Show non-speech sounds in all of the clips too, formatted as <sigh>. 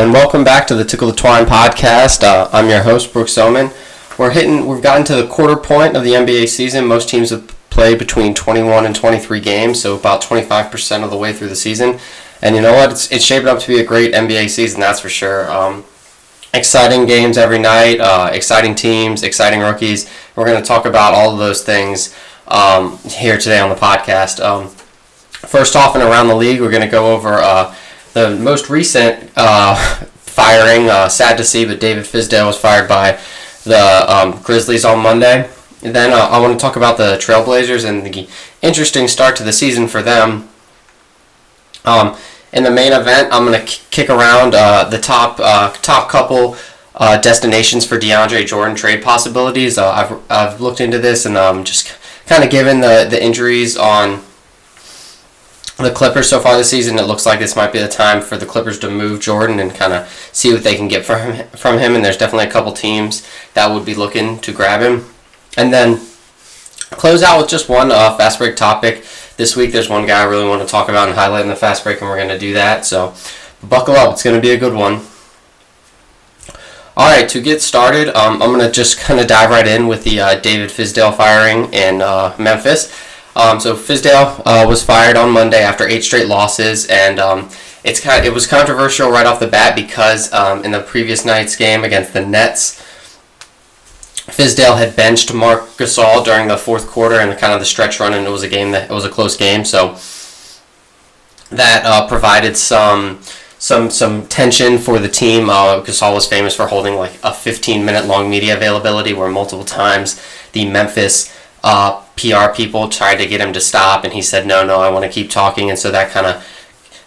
and welcome back to the Tickle the Twine podcast. Uh, I'm your host, Brooks Soman. We're hitting, we've gotten to the quarter point of the NBA season. Most teams have played between 21 and 23 games, so about 25% of the way through the season. And you know what? It's, it's shaping up to be a great NBA season, that's for sure. Um, exciting games every night, uh, exciting teams, exciting rookies. We're going to talk about all of those things um, here today on the podcast. Um, first off, and around the league, we're going to go over. Uh, the most recent uh, <laughs> firing, uh, sad to see, but David Fizdale was fired by the um, Grizzlies on Monday. And then uh, I want to talk about the Trailblazers and the interesting start to the season for them. Um, in the main event, I'm going to kick around uh, the top uh, top couple uh, destinations for DeAndre Jordan trade possibilities. I've, I've looked into this and um, just kind of given the, the injuries on the Clippers so far this season, it looks like this might be the time for the Clippers to move Jordan and kind of see what they can get from him, from him. And there's definitely a couple teams that would be looking to grab him. And then close out with just one uh, fast break topic. This week, there's one guy I really want to talk about and highlight in the fast break, and we're going to do that. So buckle up, it's going to be a good one. All right, to get started, um, I'm going to just kind of dive right in with the uh, David Fizdale firing in uh, Memphis. Um, so Fizdale uh, was fired on Monday after eight straight losses, and um, it's kind of, it was controversial right off the bat because um, in the previous night's game against the Nets, Fizdale had benched Marc Gasol during the fourth quarter and kind of the stretch run, and it was a game that it was a close game, so that uh, provided some some some tension for the team. Uh, Gasol was famous for holding like a 15 minute long media availability, where multiple times the Memphis uh, PR people tried to get him to stop, and he said, "No, no, I want to keep talking." And so that kind of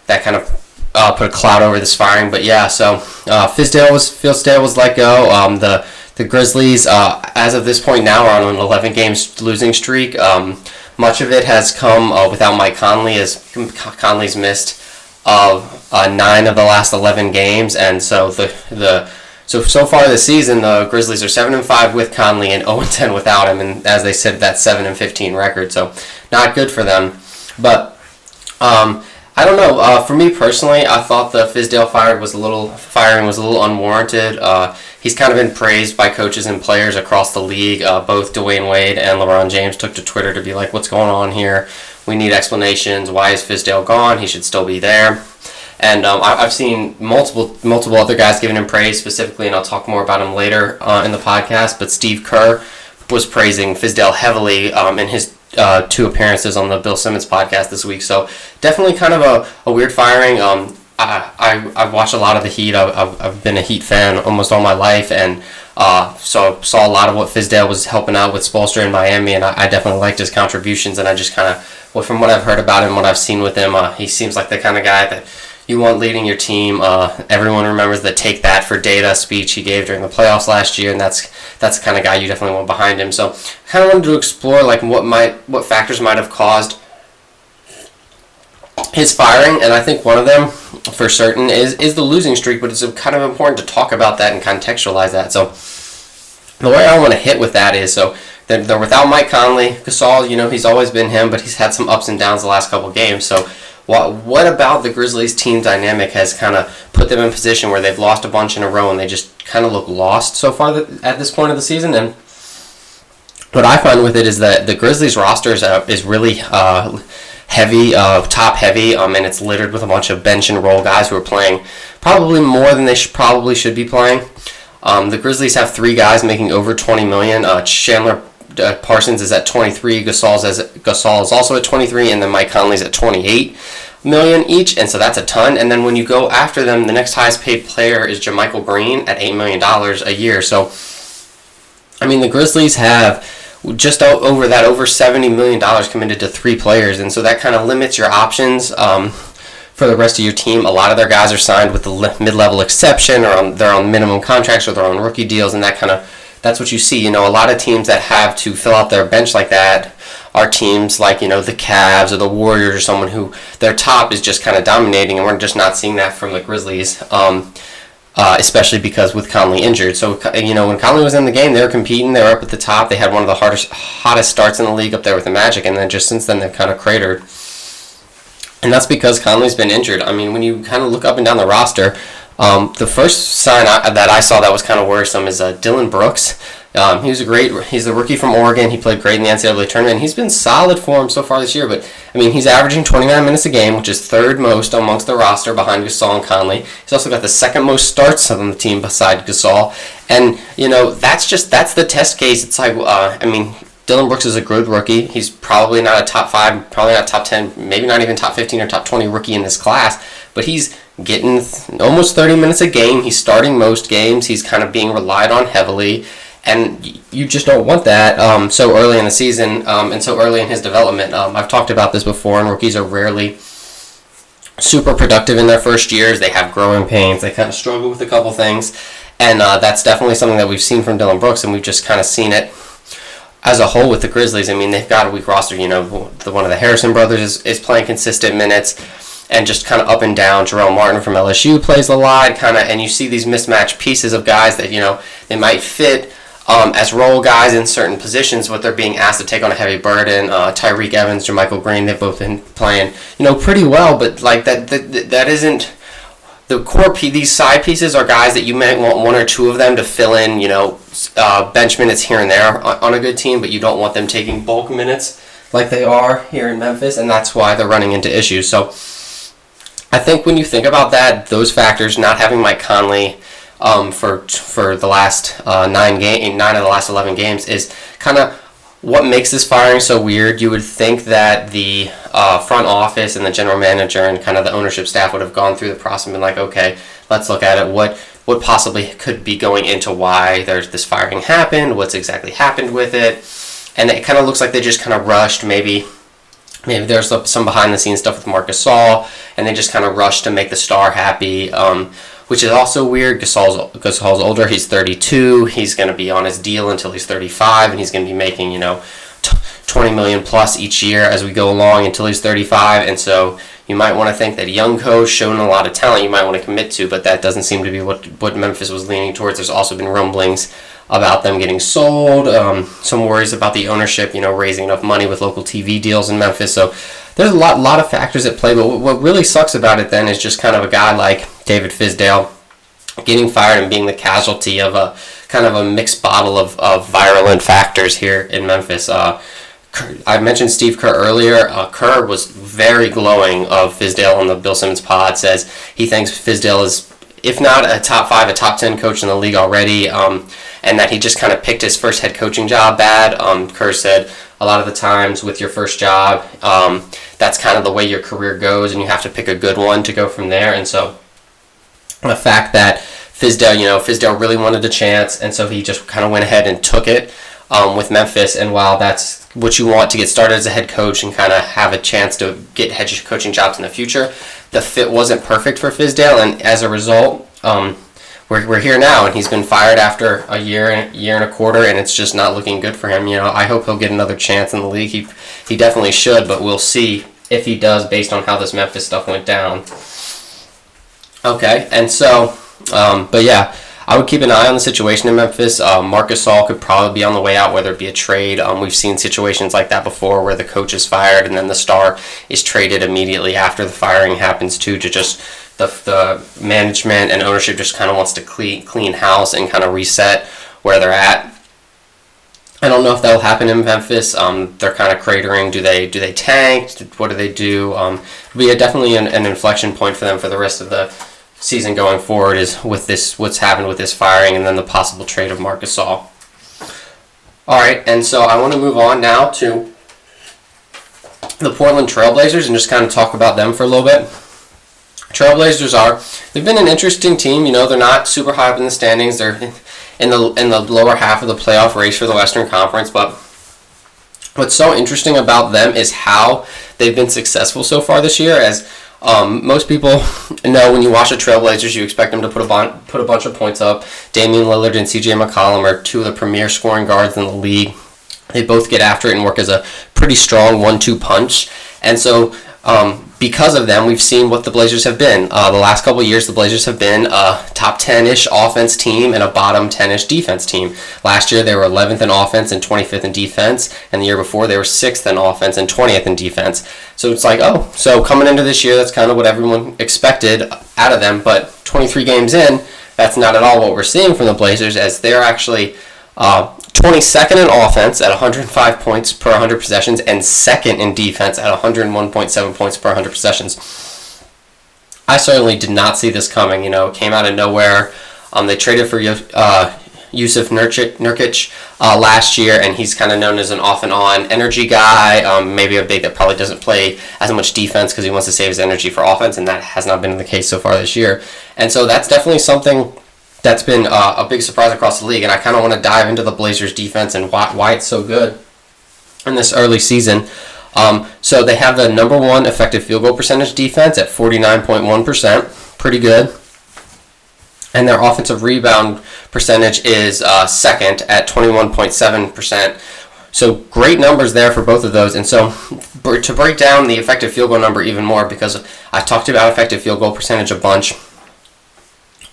that kind of uh, put a cloud over this firing. But yeah, so uh, was Fizdale was let go. Um, the the Grizzlies, uh, as of this point now, are on an 11 games losing streak. Um, much of it has come uh, without Mike Conley, as Conley's missed uh, uh, nine of the last 11 games, and so the the so so far this season, the Grizzlies are seven and five with Conley and zero and ten without him, and as they said, that seven and fifteen record. So not good for them. But um, I don't know. Uh, for me personally, I thought the Fizdale fired was a little firing was a little unwarranted. Uh, he's kind of been praised by coaches and players across the league. Uh, both Dwyane Wade and LeBron James took to Twitter to be like, "What's going on here? We need explanations. Why is Fizdale gone? He should still be there." And um, I, have seen multiple multiple other guys giving him praise specifically, and I'll talk more about him later uh, in the podcast. But Steve Kerr was praising Fizdale heavily um, in his uh, two appearances on the Bill Simmons podcast this week. So definitely kind of a, a weird firing. Um, I, I, I've watched a lot of the Heat. I've, I've been a Heat fan almost all my life, and uh, so saw a lot of what Fizdale was helping out with Spoelstra in Miami, and I, I definitely liked his contributions. And I just kind of, well, from what I've heard about him, what I've seen with him, uh, he seems like the kind of guy that you want leading your team. Uh, everyone remembers the "Take That for Data" speech he gave during the playoffs last year, and that's that's the kind of guy you definitely want behind him. So, kind of wanted to explore like what might what factors might have caused his firing, and I think one of them, for certain, is is the losing streak. But it's kind of important to talk about that and contextualize that. So, the way I want to hit with that is so. They're, they're without Mike Conley. Gasol, you know, he's always been him, but he's had some ups and downs the last couple games. So what what about the Grizzlies team dynamic has kind of put them in a position where they've lost a bunch in a row and they just kind of look lost so far at this point of the season? And what I find with it is that the Grizzlies roster is, uh, is really uh, heavy, uh, top heavy, um, and it's littered with a bunch of bench and roll guys who are playing probably more than they should, probably should be playing. Um, the Grizzlies have three guys making over 20 million. Uh, Chandler uh, Parsons is at 23. Gasol's as Gasol is also at 23, and then Mike Conley's at 28 million each, and so that's a ton. And then when you go after them, the next highest paid player is JaMychal Green at eight million dollars a year. So, I mean, the Grizzlies have just over that over 70 million dollars committed to three players, and so that kind of limits your options. Um, for the rest of your team, a lot of their guys are signed with the mid-level exception, or on, they're on minimum contracts, or they're on rookie deals, and that kind of that's what you see. You know, a lot of teams that have to fill out their bench like that are teams like you know the Cavs or the Warriors or someone who their top is just kind of dominating, and we're just not seeing that from the Grizzlies. Um, uh, especially because with Conley injured. So you know when Conley was in the game, they were competing. They were up at the top. They had one of the hardest, hottest starts in the league up there with the Magic, and then just since then they've kind of cratered. And that's because Conley's been injured. I mean, when you kind of look up and down the roster, Um, the first sign I, that I saw that was kind of worrisome is uh, Dillon Brooks. Um, he was a great. He's the rookie from Oregon. He played great in the NCAA tournament. He's been solid for him so far this year. But I mean, he's averaging 29 minutes a game, which is third most amongst the roster behind Gasol and Conley. He's also got the second most starts on the team beside Gasol. And you know, that's just that's the test case. It's like, uh, I mean, Dillon Brooks is a good rookie. He's probably not a top five, probably not top 10, maybe not even top 15 or top 20 rookie in this class. But he's getting th- almost 30 minutes a game. He's starting most games. He's kind of being relied on heavily and you just don't want that um, so early in the season um, and so early in his development. Um, I've talked about this before, and rookies are rarely super productive in their first years. They have growing pains. They kind of struggle with a couple things, and uh, that's definitely something that we've seen from Dillon Brooks, and we've just kind of seen it as a whole with the Grizzlies. I mean, they've got a weak roster. You know, the one of the Harrison brothers is, is playing consistent minutes. And just kind of up and down. Jarell Martin from LSU plays a lot, kind of, and you see these mismatched pieces of guys that you know they might fit, um, as role guys in certain positions, but they're being asked to take on a heavy burden. Uh, Tyreke Evans, JaMychal Green, they've both been playing, you know, pretty well, but like that, that, that isn't the core. P- these side pieces are guys that you might want one or two of them to fill in, you know, uh, bench minutes here and there on, on a good team, but you don't want them taking bulk minutes like they are here in Memphis, and that's why they're running into issues. So I think when you think about that, those factors, not having Mike Conley um, for for the last uh, nine game nine of the last eleven games is kind of what makes this firing so weird. You would think that the uh, front office and the general manager and kind of the ownership staff would have gone through the process and been like, okay, let's look at it. What what possibly could be going into why there's this firing happened? What's exactly happened with it? And it kind of looks like they just kind of rushed. Maybe maybe there's some behind the scenes stuff with Marcus Gasol, and they just kind of rushed to make the star happy. Um, which is also weird. Gasol's, Gasol's older. He's 32. He's going to be on his deal until he's 35, and he's going to be making, you know, t- 20 million plus each year as we go along until he's 35. And so you might want to think that young coach showing a lot of talent you might want to commit to, but that doesn't seem to be what, what Memphis was leaning towards. There's also been rumblings about them getting sold, um, some worries about the ownership, you know, raising enough money with local TV deals in Memphis. So there's a lot, lot of factors at play. But what really sucks about it then is just kind of a guy like David Fizdale getting fired and being the casualty of a kind of a mixed bottle of, of virulent factors here in Memphis. Uh, I mentioned Steve Kerr earlier. Uh, Kerr was very glowing of Fizdale on the Bill Simmons pod. Says he thinks Fizdale is, if not a top five, a top ten coach in the league already, um, and that he just kind of picked his first head coaching job bad. Um, Kerr said a lot of the times with your first job, um, that's kind of the way your career goes, and you have to pick a good one to go from there. And so the fact that Fizdale, you know, Fizdale really wanted a chance, and so he just kind of went ahead and took it um, with Memphis. And while that's what you want to get started as a head coach and kind of have a chance to get head coaching jobs in the future, the fit wasn't perfect for Fizdale, and as a result, um, we're, we're here now, and he's been fired after a year and year and a quarter, and it's just not looking good for him. You know, I hope he'll get another chance in the league. He he definitely should, but we'll see if he does based on how this Memphis stuff went down. Okay, and so, um, but yeah, I would keep an eye on the situation in Memphis. Uh, Marc Gasol could probably be on the way out, whether it be a trade. Um, we've seen situations like that before where the coach is fired and then the star is traded immediately after the firing happens too to just the, the management and ownership just kind of wants to clean, clean house and kind of reset where they're at. I don't know if that'll happen in Memphis. Um, they're kind of cratering. Do they do they tank? What do they do? Um, it'll be a, definitely an, an inflection point for them for the rest of the season going forward is with this what's happened with this firing and then the possible trade of Marc Gasol. All right, and so I want to move on now to the Portland Trailblazers and just kind of talk about them for a little bit. Trailblazers are they've been an interesting team. You know, they're not super high up in the standings. They're in the in the lower half of the playoff race for the Western Conference, but what's so interesting about them is how they've been successful so far this year as um, most people <laughs> know when you watch the Trailblazers, you expect them to put a, bon- put a bunch of points up. Damian Lillard and CJ McCollum are two of the premier scoring guards in the league. They both get after it and work as a pretty strong one two punch. And so um, because of them, we've seen what the Blazers have been. Uh, the last couple years, the Blazers have been a top 10 ish offense team and a bottom 10 ish defense team. Last year, they were 11th in offense and 25th in defense, and the year before, they were 6th in offense and 20th in defense. So it's like, oh, so coming into this year, that's kind of what everyone expected out of them, but 23 games in, that's not at all what we're seeing from the Blazers, as they're actually uh, 22nd in offense at 105 points per 100 possessions, and second in defense at 101.7 points per 100 possessions. I certainly did not see this coming. You know, it came out of nowhere. Um, they traded for uh, Jusuf Nurkic uh, last year, and he's kind of known as an off and on energy guy. Um, maybe a big that probably doesn't play as much defense because he wants to save his energy for offense, and that has not been the case so far this year. And so that's definitely something that's been uh, a big surprise across the league. And I kind of want to dive into the Blazers defense and why, why it's so good in this early season. Um, so they have the number one effective field goal percentage defense at 49.1%. Pretty good and their offensive rebound percentage is uh, second at 21.7%. So great numbers there for both of those. And so to break down the effective field goal number even more, because I talked about effective field goal percentage a bunch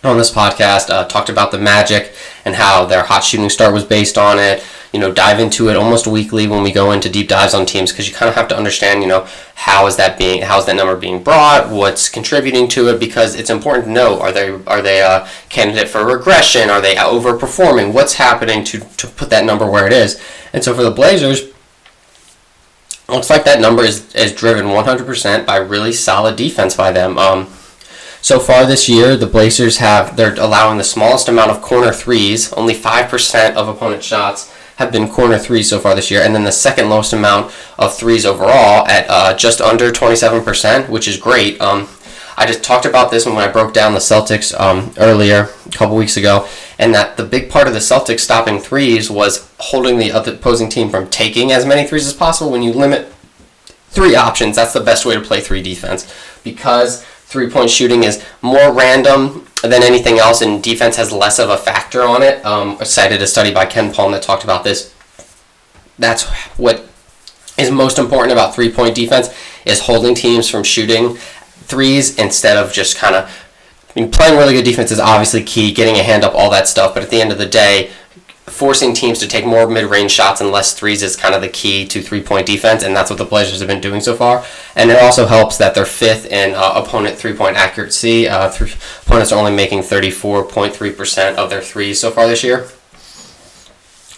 on this podcast, uh, talked about the Magic and how their hot shooting start was based on it. You know dive into it almost weekly when we go into deep dives on teams because you kind of have to understand you know how is that being how is that number being brought what's contributing to it because it's important to know are they are they a candidate for regression? Are they overperforming? What's happening to to put that number where it is? And so for the Blazers looks like that number is, is driven 100% by really solid defense by them. Um, so far this year, the Blazers have they're allowing the smallest amount of corner threes, only five percent of opponent shots, have been corner threes so far this year, and then the second lowest amount of threes overall at uh, just under 27%, which is great. Um, I just talked about this when I broke down the Celtics um, earlier, a couple weeks ago, and that the big part of the Celtics stopping threes was holding the opposing team from taking as many threes as possible. When you limit three options, that's the best way to play three defense because three point shooting is more random than anything else, and defense has less of a factor on it. Um, I cited a study by KenPom that talked about this. That's what is most important about three point defense is holding teams from shooting threes instead of just kind of I mean, playing really good defense is obviously key, getting a hand up, all that stuff. But at the end of the day, forcing teams to take more mid-range shots and less threes is kind of the key to three-point defense, and that's what the Blazers have been doing so far. And it also helps that they're fifth in uh, opponent three-point accuracy. Uh, opponents are only making 34.3% of their threes so far this year.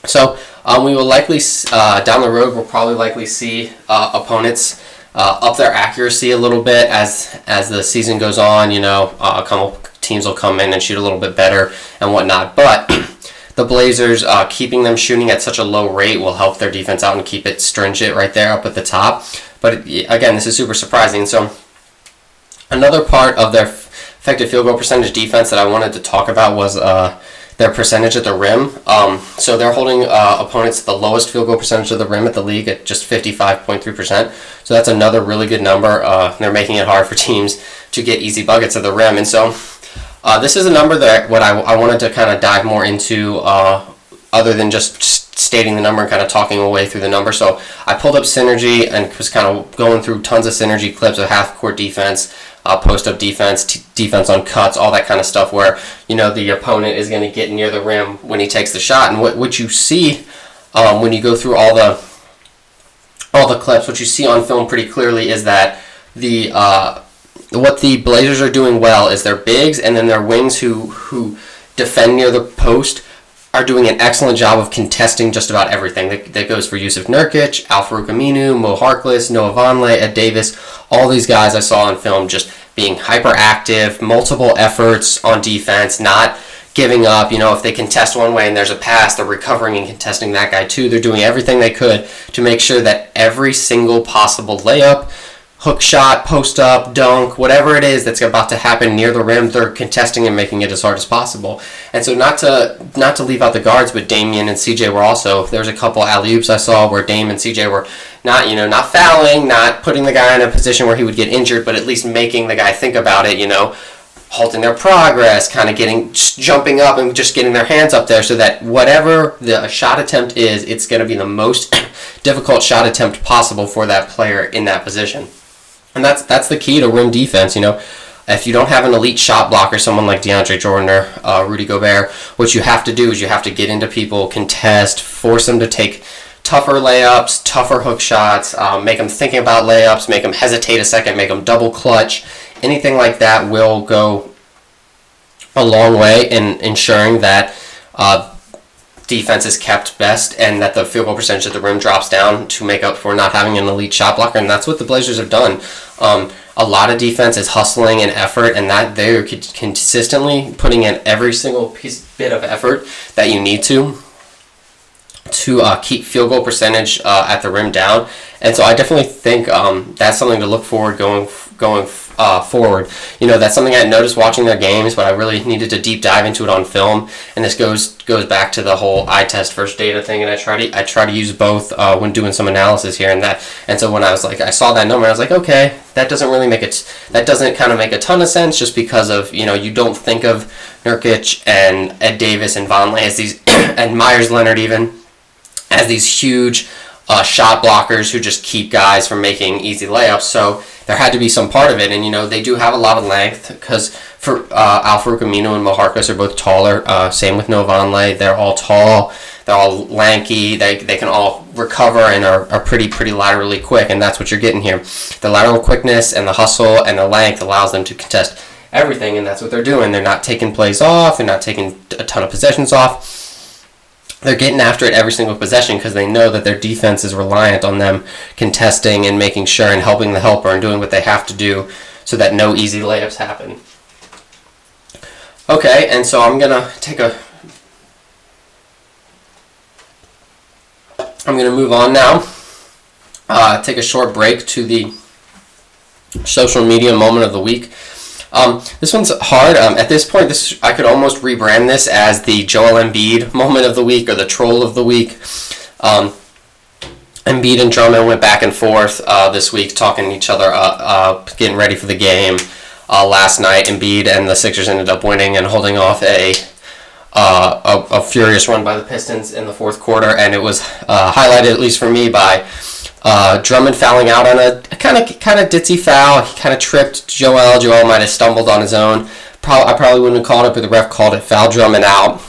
So um, we will likely uh, down the road we'll probably likely see uh, opponents uh, up their accuracy a little bit as as the season goes on. You know, uh, a couple teams will come in and shoot a little bit better and whatnot, but the Blazers uh, keeping them shooting at such a low rate will help their defense out and keep it stringent right there up at the top. But again, this is super surprising. So another part of their effective field goal percentage defense that I wanted to talk about was uh, their percentage at the rim. Um, so they're holding uh, opponents the lowest field goal percentage of the rim at the league at just 55.3%. So that's another really good number. Uh, they're making it hard for teams to get easy buckets at the rim. And so uh, this is a number that what I, I wanted to kind of dive more into uh, other than just stating the number and kind of talking away through the number. So I pulled up Synergy and was kind of going through tons of Synergy clips of half court defense, uh, post up defense, t- defense on cuts, all that kind of stuff where, you know, the opponent is going to get near the rim when he takes the shot. And what, what you see um, when you go through all the all the clips, what you see on film pretty clearly is that the uh, what the Blazers are doing well is their bigs and then their wings who who defend near the post are doing an excellent job of contesting just about everything. That, that goes for Jusuf Nurkic, Al-Farouq Aminu, Mo Harkless, Noah Vonleh, Ed Davis. All these guys I saw on film just being hyperactive, multiple efforts on defense, not giving up. You know, if they contest one way and there's a pass, they're recovering and contesting that guy too. They're doing everything they could to make sure that every single possible layup, hook shot, post up, dunk, whatever it is that's about to happen near the rim, they're contesting and making it as hard as possible. And so not to not to leave out the guards, but Damian and CJ were also there's a couple alley oops I saw where Dame and CJ were not you know not fouling, not putting the guy in a position where he would get injured, but at least making the guy think about it. You know, halting their progress, kind of getting jumping up and just getting their hands up there so that whatever the shot attempt is, it's going to be the most <coughs> difficult shot attempt possible for that player in that position. And that's that's the key to rim defense. You know, if you don't have an elite shot blocker, someone like DeAndre Jordan or uh, Rudy Gobert, what you have to do is you have to get into people, contest, force them to take tougher layups, tougher hook shots, um, make them thinking about layups, make them hesitate a second, make them double clutch. Anything like that will go a long way in ensuring that uh, defense is kept best and that the field goal percentage at the rim drops down to make up for not having an elite shot blocker. And that's what the Blazers have done. Um, a lot of defense is hustling and effort, and that they're consistently putting in every single piece bit of effort that you need to to uh, keep field goal percentage uh, at the rim down. And so I definitely think um, that's something to look forward going going uh, forward. You know, that's something I noticed watching their games, but I really needed to deep dive into it on film. And this goes goes back to the whole eye test versus data thing. And I try to I try to use both uh, when doing some analysis here and that. And so when I was like, I saw that number, I was like, okay, that doesn't really make it. That doesn't kind of make a ton of sense, just because of you know you don't think of Nurkic and Ed Davis and Vonleh as these <coughs> and Meyers Leonard even as these huge uh, shot blockers who just keep guys from making easy layups. So there had to be some part of it, and you know they do have a lot of length because for uh, Al-Farouq Aminu and Mo Harkless are both taller. Uh, same with Noah Vonleh, they're all tall. They're all lanky. They, they can all recover and are, are pretty pretty laterally quick, and that's what you're getting here. The lateral quickness and the hustle and the length allows them to contest everything, and that's what they're doing. They're not taking plays off. They're not taking a ton of possessions off they're getting after it every single possession because they know that their defense is reliant on them contesting and making sure and helping the helper and doing what they have to do so that no easy layups happen. Okay, and so I'm gonna take a I'm gonna move on now. Uh, take a short break to the social media moment of the week. Um, this one's hard. Um, at this point, this I could almost rebrand this as the Joel Embiid moment of the week or the troll of the week. Um, Embiid and Drummond went back and forth uh, this week, talking each other, uh, uh, getting ready for the game. Uh, last night, Embiid and the Sixers ended up winning and holding off a, uh, a, a furious run by the Pistons in the fourth quarter, and it was uh, highlighted at least for me by uh, Drummond fouling out on a kind of kind of ditzy foul. He kind of tripped Joel. Joel might have stumbled on his own. Pro- I probably wouldn't have called it, but the ref called it foul Drummond out.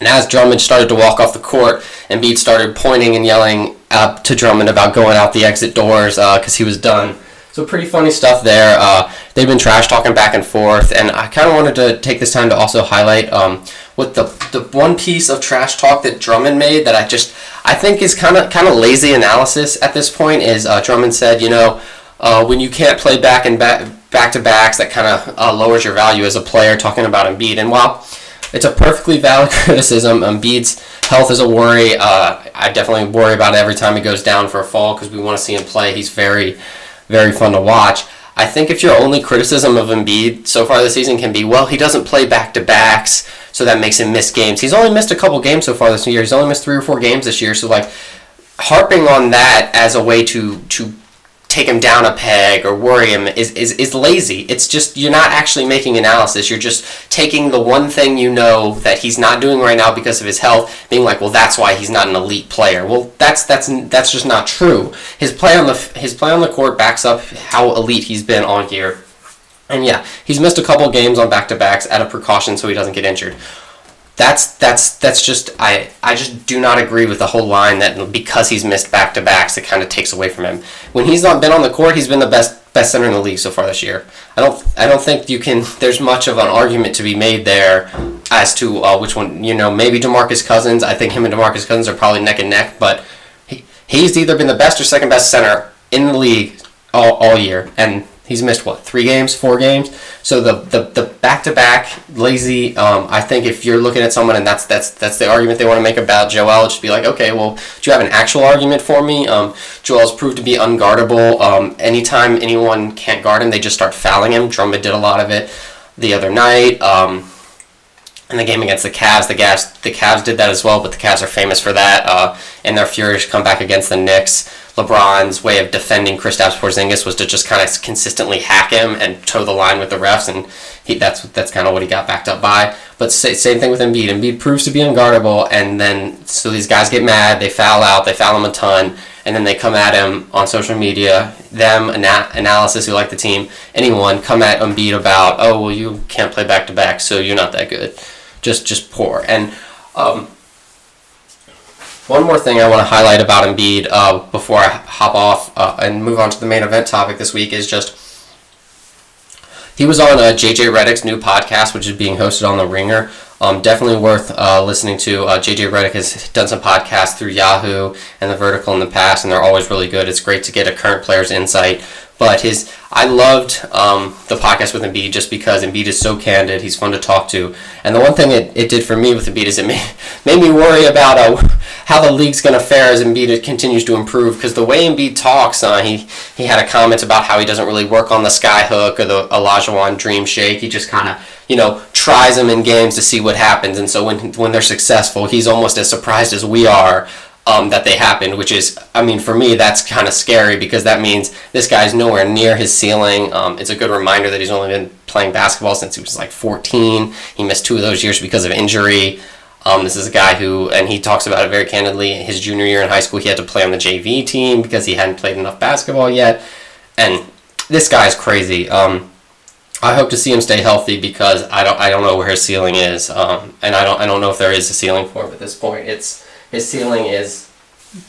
And as Drummond started to walk off the court, Embiid started pointing and yelling up to Drummond about going out the exit doors because uh, he was done. So pretty funny stuff there. Uh, they've been trash talking back and forth, and I kind of wanted to take this time to also highlight um, what the the one piece of trash talk that Drummond made that I just I think is kind of kind of lazy analysis at this point. Is uh, Drummond said, you know, uh, when you can't play back and back back to backs, that kind of uh, lowers your value as a player. Talking about Embiid, and while it's a perfectly valid <laughs> criticism, Embiid's health is a worry. Uh, I definitely worry about it every time he goes down for a fall because we want to see him play. He's very very fun to watch. I think if your only criticism of Embiid so far this season can be, well, he doesn't play back to backs, so that makes him miss games. He's only missed a couple games so far this year. He's only missed three or four games this year. So like harping on that as a way to to take him down a peg or worry him is, is, is lazy. It's just, you're not actually making analysis. You're just taking the one thing you know that he's not doing right now because of his health, being like, well, that's why he's not an elite player. Well, that's, that's, that's just not true. His play on the, his play on the court backs up how elite he's been all year. And yeah, he's missed a couple games on back to backs out of precaution so he doesn't get injured that's that's that's just I I just do not agree with the whole line that because he's missed back to backs it kind of takes away from him. When he's not been on the court, he's been the best best center in the league so far this year. I don't I don't think you can. There's much of an argument to be made there as to uh, which one you know maybe Demarcus Cousins. I think him and Demarcus Cousins are probably neck and neck, but he, he's either been the best or second best center in the league all, all year and He's missed what three games, four games. So the the, the back-to-back lazy. Um, I think if you're looking at someone and that's that's that's the argument they want to make about Joel, just be like, okay, well, do you have an actual argument for me? Um, Joel's proved to be unguardable. Um, anytime anyone can't guard him, they just start fouling him. Drummond did a lot of it the other night. Um, in the game against the Cavs, the Cavs the Cavs did that as well, but the Cavs are famous for that. Uh, in their furious comeback against the Knicks, LeBron's way of defending Kristaps Porzingis was to just kind of consistently hack him and toe the line with the refs, and he, that's that's kind of what he got backed up by. But same thing with Embiid. Embiid proves to be unguardable, and then so these guys get mad, they foul out, they foul him a ton, and then they come at him on social media. Them, ana- analysis who like the team, anyone come at Embiid about, oh well, you can't play back to back, so you're not that good, just just poor. And um, one more thing I want to highlight about Embiid uh, before I hop off uh, and move on to the main event topic this week is just he was on uh, JJ Redick's new podcast, which is being hosted on The Ringer. Um, definitely worth uh, listening to. Uh, JJ Redick has done some podcasts through Yahoo and The Vertical in the past, and they're always really good. It's great to get a current player's insight. But his, I loved um, the podcast with Embiid just because Embiid is so candid. He's fun to talk to. And the one thing it, it did for me with Embiid is it <laughs> made, made me worry about uh, how the league's going to fare as Embiid continues to improve. Because the way Embiid talks, uh, he he had a comment about how he doesn't really work on the sky hook or the Olajuwon dream shake. He just kind of you know, tries them in games to see what happens. And so when, when they're successful, he's almost as surprised as we are um, that they happened, which is, I mean, for me, that's kind of scary because that means this guy's nowhere near his ceiling. Um, it's a good reminder that he's only been playing basketball since he was like 14. He missed two of those years because of injury. Um, this is a guy who, and he talks about it very candidly. His junior year in high school, he had to play on the JV team because he hadn't played enough basketball yet. And this guy's crazy. Um, I hope to see him stay healthy because I don't I don't know where his ceiling is, um, and I don't I don't know if there is a ceiling for him at this point. It's his ceiling is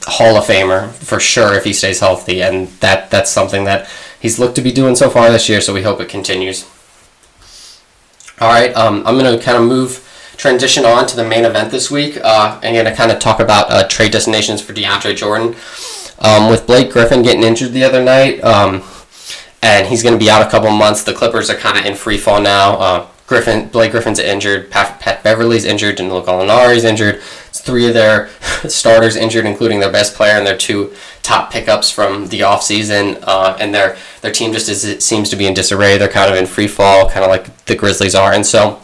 Hall of Famer for sure if he stays healthy, and that that's something that he's looked to be doing so far this year. So we hope it continues. All right, um, I'm gonna kind of move transition on to the main event this week. Uh, I'm gonna kind of talk about uh, trade destinations for DeAndre Jordan. Um, with Blake Griffin getting injured the other night. Um, and he's going to be out a couple months. The Clippers are kind of in free fall now. Uh, Griffin, Blake Griffin's injured. Pat, Pat Beverley's injured. and Gallinari's injured. It's three of their <laughs> starters injured, including their best player and their two top pickups from the offseason. Uh, and their their team just is, seems to be in disarray. They're kind of in free fall, kind of like the Grizzlies are. And so,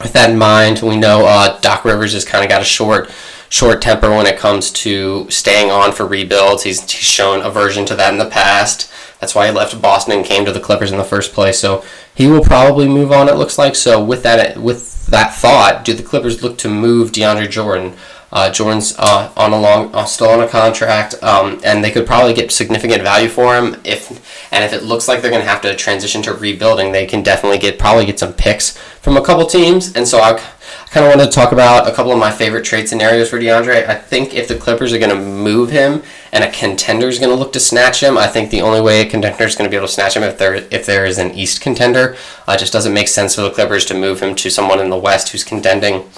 with that in mind, we know uh, Doc Rivers has kind of got a short short temper when it comes to staying on for rebuilds. He's, he's shown aversion to that in the past. That's why he left Boston and came to the Clippers in the first place. So he will probably move on. It looks like. So with that, with that thought, do the Clippers look to move DeAndre Jordan? Uh, Jordan's uh, on a long, uh, still on a contract, um, and they could probably get significant value for him. If and if it looks like they're going to have to transition to rebuilding, they can definitely get probably get some picks from a couple teams. And so I I kind of wanted to talk about a couple of my favorite trade scenarios for DeAndre. I think if the Clippers are going to move him and a contender is going to look to snatch him, I think the only way a contender is going to be able to snatch him if there if there is an East contender. Uh, just doesn't make sense for the Clippers to move him to someone in the West who's contending.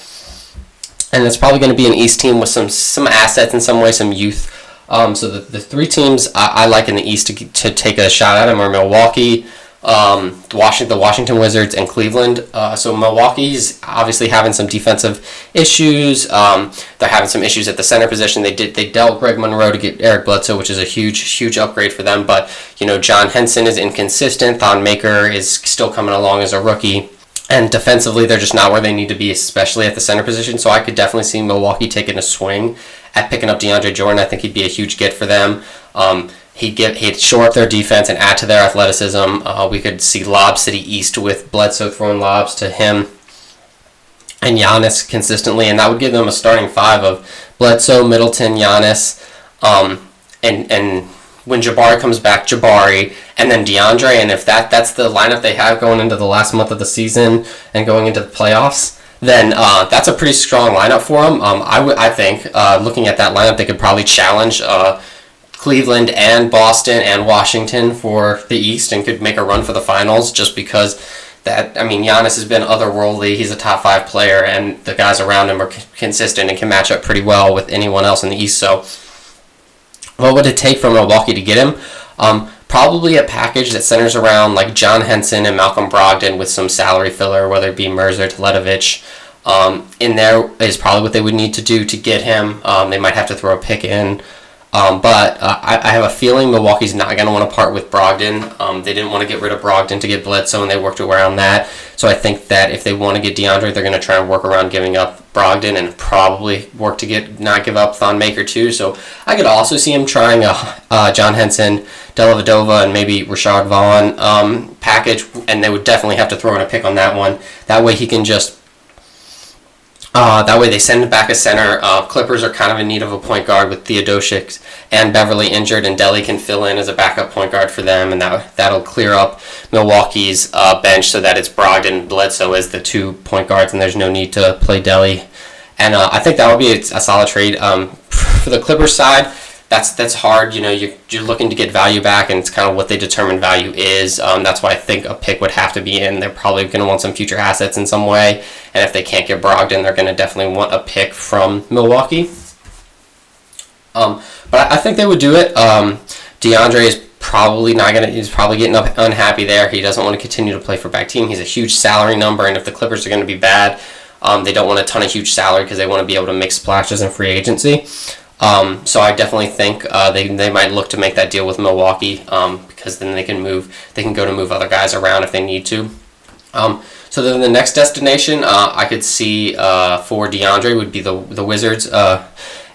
And it's probably going to be an East team with some some assets in some way, some youth. Um, so the, the three teams I, I like in the East to, to take a shot at him are Milwaukee, um, Washington, the Washington Wizards, and Cleveland. Uh, so Milwaukee's obviously having some defensive issues. Um, they're having some issues at the center position. They did they dealt Greg Monroe to get Eric Bledsoe, which is a huge huge upgrade for them. But you know John Henson is inconsistent. Thon Maker is still coming along as a rookie. And defensively, they're just not where they need to be, especially at the center position. So I could definitely see Milwaukee taking a swing at picking up DeAndre Jordan. I think he'd be a huge get for them. Um, he'd get he'd shore up their defense and add to their athleticism. Uh, we could see Lob City East with Bledsoe throwing lobs to him and Giannis consistently, and that would give them a starting five of Bledsoe, Middleton, Giannis, um, and and when Jabari comes back, Jabari, and then DeAndre, and if that that's the lineup they have going into the last month of the season and going into the playoffs, then uh, that's a pretty strong lineup for them. Um, I, w- I think uh, looking at that lineup, they could probably challenge uh, Cleveland and Boston and Washington for the East and could make a run for the finals just because that I mean Giannis has been otherworldly. He's a top five player, and the guys around him are c- consistent and can match up pretty well with anyone else in the East. So, what would it take for Milwaukee to get him? Um, probably a package that centers around like John Henson and Malcolm Brogdon with some salary filler, whether it be Mirza, Teletovic. Um, in there is probably what they would need to do to get him. Um, they might have to throw a pick in. Um, but uh, I, I, have a feeling Milwaukee's not going to want to part with Brogdon. Um, they didn't want to get rid of Brogdon to get Bledsoe, and they worked around that. So I think that if they want to get DeAndre, they're going to try and work around giving up Brogdon and probably work to get not give up Thon Maker too. So I could also see him trying a uh, John Henson, Dellavedova, and maybe Rashad Vaughn um, package, and they would definitely have to throw in a pick on that one. That way he can just uh, that way they send back a center. Uh, Clippers are kind of in need of a point guard with Teodosic and Beverley injured, and Delly can fill in as a backup point guard for them, and that that'll clear up Milwaukee's uh, bench so that it's Brogdon and Bledsoe as the two point guards, and there's no need to play Delly. And uh, I think that would be a, a solid trade um, <laughs> for the Clippers side. That's that's hard. You know, you're, you're looking to get value back, and it's kind of what they determine value is. Um, that's why I think a pick would have to be in. They're probably going to want some future assets in some way, and if they can't get Brogdon, they're going to definitely want a pick from Milwaukee. Um, but I, I think they would do it. Um, DeAndre is probably not gonna. He's probably getting up unhappy there. He doesn't want to continue to play for back team. He's a huge salary number, and if the Clippers are going to be bad, um, they don't want a ton of huge salary because they want to be able to make splashes in free agency. Um, so I definitely think uh, they, they might look to make that deal with Milwaukee um, because then they can move they can go to move other guys around if they need to. Um, so then the next destination uh, I could see uh, for DeAndre would be the the Wizards uh,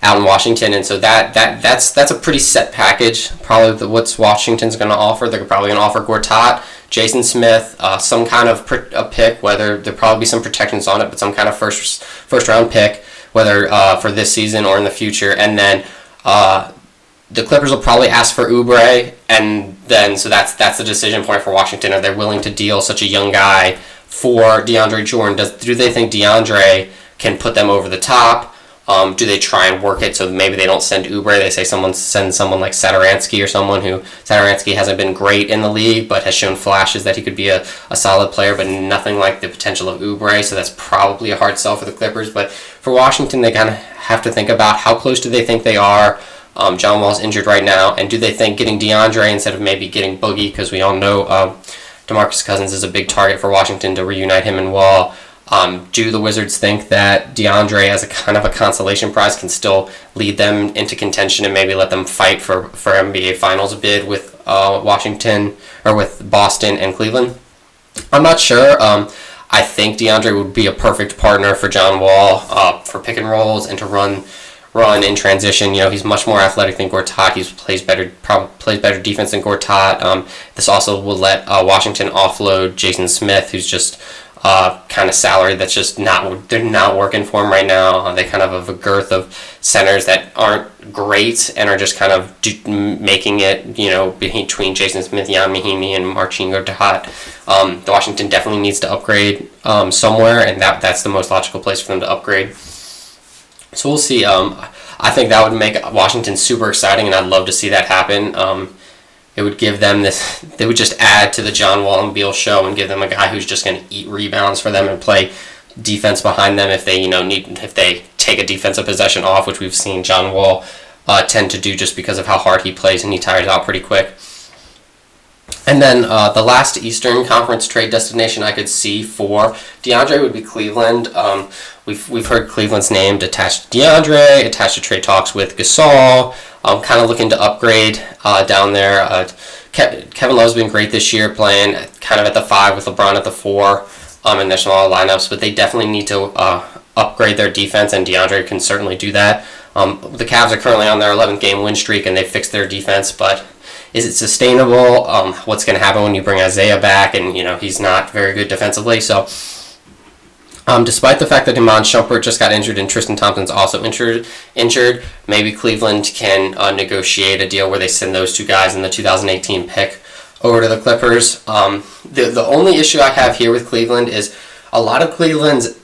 out in Washington, and so that that that's that's a pretty set package. Probably the, what's Washington's going to offer. They're probably going to offer Gortat, Jason Smith, uh, some kind of pr- a pick. Whether there probably be some protections on it, but some kind of first first round pick whether uh, for this season or in the future. And then uh, the Clippers will probably ask for Oubre, and then so that's that's the decision point for Washington. Are they willing to deal such a young guy for DeAndre Jordan? Does do they think DeAndre can put them over the top? Um, do they try and work it so maybe they don't send Oubre? They say someone send someone like Satoransky or someone who Satoransky hasn't been great in the league, but has shown flashes that he could be a, a solid player, but nothing like the potential of Oubre. So that's probably a hard sell for the Clippers. But for Washington, they kind of have to think about how close do they think they are. Um, John Wall's injured right now, and do they think getting DeAndre instead of maybe getting Boogie? Because we all know um, Demarcus Cousins is a big target for Washington to reunite him and Wall. Um, do the Wizards think that DeAndre, as a kind of a consolation prize, can still lead them into contention and maybe let them fight for, for NBA Finals bid with uh, Washington or with Boston and Cleveland? I'm not sure. Um, I think DeAndre would be a perfect partner for John Wall uh, for pick and rolls and to run run in transition. You know, he's much more athletic than Gortat. He plays better, probably plays better defense than Gortat. Um, this also will let uh, Washington offload Jason Smith, who's just uh, kind of salary that's just not they're not working for him right now. They kind of have a girth of centers that aren't great and are just kind of do, making it you know between Jason Smith, Ian Mahinmi, and Marcin Gortat. Um, the Washington definitely needs to upgrade um, somewhere, and that that's the most logical place for them to upgrade. So we'll see. Um, I think that would make Washington super exciting, and I'd love to see that happen. Um, it would give them this. They would just add to the John Wall and Beal show and give them a guy who's just going to eat rebounds for them and play defense behind them if they you know need if they take a defensive possession off, which we've seen John Wall uh, tend to do just because of how hard he plays and he tires out pretty quick. And then uh, the last Eastern Conference trade destination I could see for DeAndre would be Cleveland. Um, we've, we've heard Cleveland's name attached to DeAndre, attached to trade talks with Gasol. I'm kind of looking to upgrade uh, down there. Uh, Kevin Love's been great this year, playing kind of at the five with LeBron at the four um, in smaller lineups, but they definitely need to uh, upgrade their defense, and DeAndre can certainly do that. Um, the Cavs are currently on their 11th game win streak, and they fixed their defense, but is it sustainable? Um, what's going to happen when you bring Isaiah back, and you know he's not very good defensively, so um, despite the fact that Iman Shumpert just got injured and Tristan Thompson's also injured, injured maybe Cleveland can uh, negotiate a deal where they send those two guys in the 2018 pick over to the Clippers. Um, the, the only issue I have here with Cleveland is a lot of Cleveland's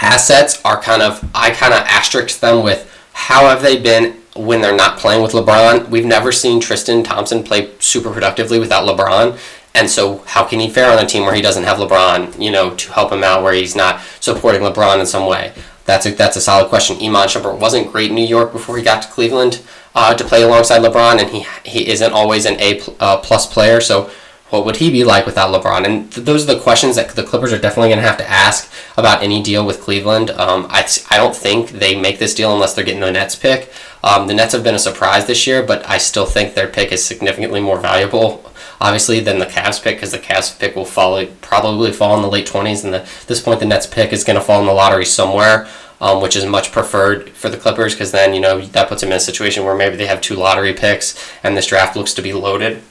assets are kind of, I kind of asterisk them with how have they been when they're not playing with LeBron. We've never seen Tristan Thompson play super productively without LeBron. And so, how can he fare on a team where he doesn't have LeBron, you know, to help him out, where he's not supporting LeBron in some way? That's a, that's a solid question. Iman Shumpert wasn't great in New York before he got to Cleveland uh, to play alongside LeBron, and he he isn't always an A uh, plus player. So, what would he be like without LeBron? And th- those are the questions that the Clippers are definitely going to have to ask about any deal with Cleveland. Um, I, I don't think they make this deal unless they're getting the Nets pick. Um, the Nets have been a surprise this year, but I still think their pick is significantly more valuable obviously than the Cavs pick because the Cavs pick will probably fall in the late 20s and the, at this point the Nets pick is going to fall in the lottery somewhere um, which is much preferred for the Clippers because then you know that puts them in a situation where maybe they have two lottery picks and this draft looks to be loaded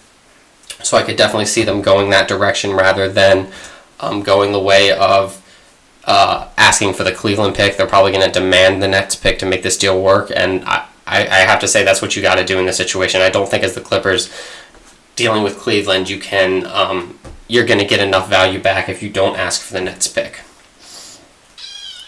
so I could definitely see them going that direction rather than um, going the way of uh, asking for the Cleveland pick. They're probably going to demand the Nets pick to make this deal work, and I, I, I have to say that's what you got to do in this situation. I don't think as the Clippers dealing with Cleveland, you can um, you're going to get enough value back if you don't ask for the Nets pick.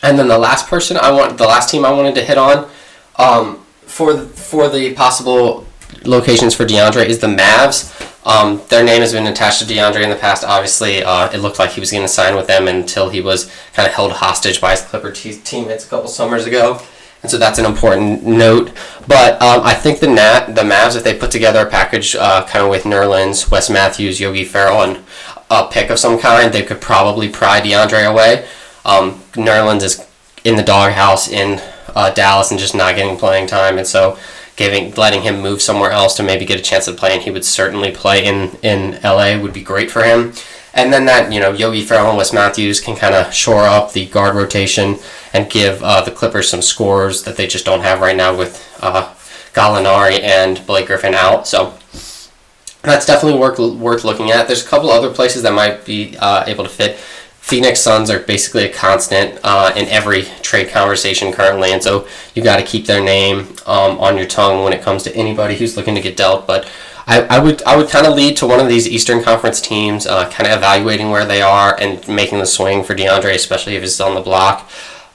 And then the last person I want, the last team I wanted to hit on, um, for for the possible locations for DeAndre is the Mavs. Um, their name has been attached to DeAndre in the past. Obviously, uh, it looked like he was going to sign with them until he was kind of held hostage by his Clipper te- teammates a couple summers ago. And so that's an important note. But um, I think the Nat, the Mavs, if they put together a package uh, kind of with Nerlens, Wes Matthews, Yogi Ferrell, and a pick of some kind, they could probably pry DeAndre away. Um, Nerlens is in the doghouse in uh, Dallas and just not getting playing time, and so giving letting him move somewhere else to maybe get a chance to play, and he would certainly play in in LA would be great for him. And then that you know Yogi Ferrell and Wes Matthews can kind of shore up the guard rotation and give uh, the Clippers some scores that they just don't have right now with uh, Gallinari and Blake Griffin out. So that's definitely worth worth looking at. There's a couple other places that might be uh, able to fit. Phoenix Suns are basically a constant uh, in every trade conversation currently, and so you got to keep their name um, on your tongue when it comes to anybody who's looking to get dealt. But I, I would I would kind of lead to one of these Eastern Conference teams, uh, kind of evaluating where they are and making the swing for DeAndre, especially if he's on the block.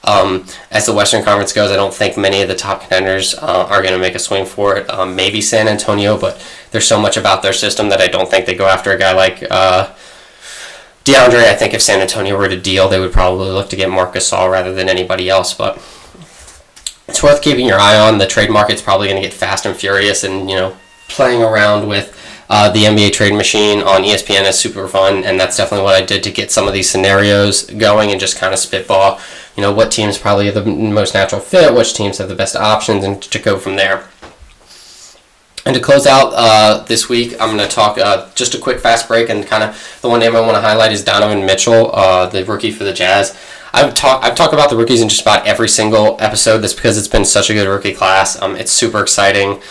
Um, as the Western Conference goes, I don't think many of the top contenders uh, are going to make a swing for it. Um, maybe San Antonio, but there's so much about their system that I don't think they go after a guy like. Uh, DeAndre, I think if San Antonio were to deal, they would probably look to get Marcus Gasol rather than anybody else. But it's worth keeping your eye on. The trade market's probably going to get fast and furious, and you know, playing around with uh, the NBA trade machine on ESPN is super fun, and that's definitely what I did to get some of these scenarios going and just kind of spitball. You know, what teams probably the most natural fit, which teams have the best options, and to go from there. And to close out uh, this week, I'm going to talk uh, just a quick fast break, and kind of the one name I want to highlight is Donovan Mitchell, uh, the rookie for the Jazz. I've talked I've talked about the rookies in just about every single episode. That's because it's been such a good rookie class. Um, it's super exciting.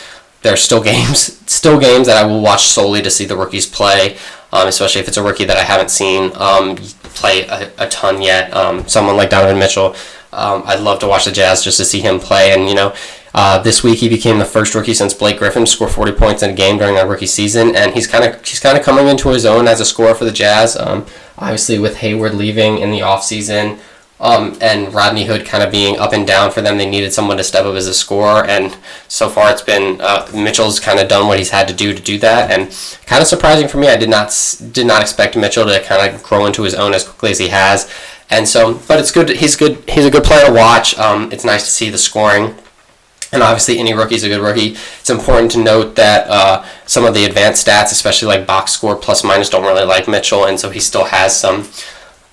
There are still games, <laughs> still games that I will watch solely to see the rookies play, um, especially if it's a rookie that I haven't seen um, play a, a, ton yet. Um, someone like Donovan Mitchell, um, I'd love to watch the Jazz just to see him play, and you know uh, this week he became the first rookie since Blake Griffin to score 40 points in a game during a rookie season, and he's kind of he's kind of coming into his own as a scorer for the Jazz. Um, obviously, with Hayward leaving in the offseason, um, and Rodney Hood kind of being up and down for them, they needed someone to step up as a scorer, and so far it's been uh, Mitchell's kind of done what he's had to do to do that, and kind of surprising for me. I did not did not expect Mitchell to kind of grow into his own as quickly as he has, and so but it's good. He's good. He's a good player to watch. Um, it's nice to see the scoring and obviously any rookie is a good rookie. It's important to note that uh, some of the advanced stats, especially like box score plus minus, don't really like Mitchell, and so he still has some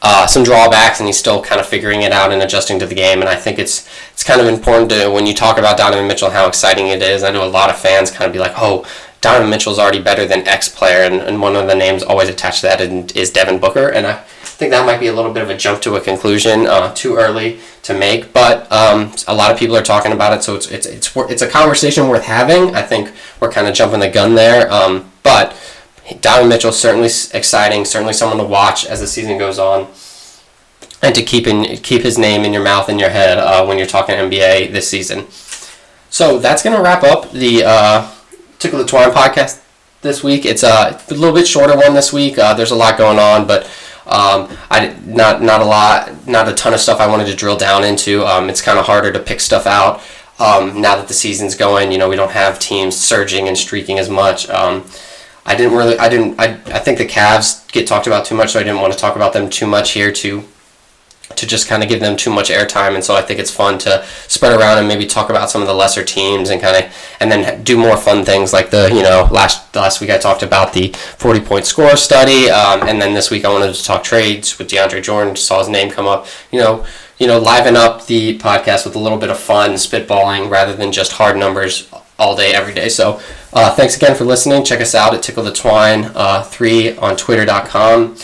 uh, some drawbacks, and he's still kind of figuring it out and adjusting to the game. And I think it's it's kind of important to when you talk about Donovan Mitchell how exciting it is. I know a lot of fans kind of be like, oh. Donovan Mitchell's already better than X player, and, and one of the names always attached to that is Devin Booker. And I, think that might be a little bit of a jump to a conclusion uh, too early to make, but um, a lot of people are talking about it, so it's it's it's it's a conversation worth having. I think we're kind of jumping the gun there, um, but Donovan Mitchell certainly exciting, certainly someone to watch as the season goes on, and to keep in keep his name in your mouth and your head uh, when you're talking NBA this season. So that's gonna wrap up the uh, Tickle the Twine podcast this week. It's a little bit shorter one this week. Uh, there's a lot going on, but um, I not not a lot, not a ton of stuff I wanted to drill down into. Um, it's kind of harder to pick stuff out um, now that the season's going. You know, we don't have teams surging and streaking as much. I didn't really, I didn't, I, I think the Cavs get talked about too much, so I didn't want to talk about them too much here too to just kind of give them too much airtime and so I think it's fun to spread around and maybe talk about some of the lesser teams and kind of and then do more fun things like the you know last last week I talked about the 40 point score study um, and then this week I wanted to talk trades with DeAndre Jordan saw his name come up you know you know liven up the podcast with a little bit of fun spitballing rather than just hard numbers all day every day so uh, thanks again for listening check us out at tickle the twine uh, 3 on twitter.com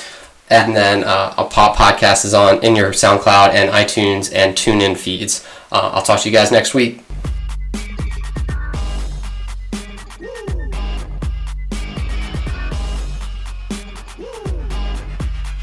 and then uh, a pop podcast is on in your SoundCloud and iTunes and TuneIn feeds. Uh, I'll talk to you guys next week.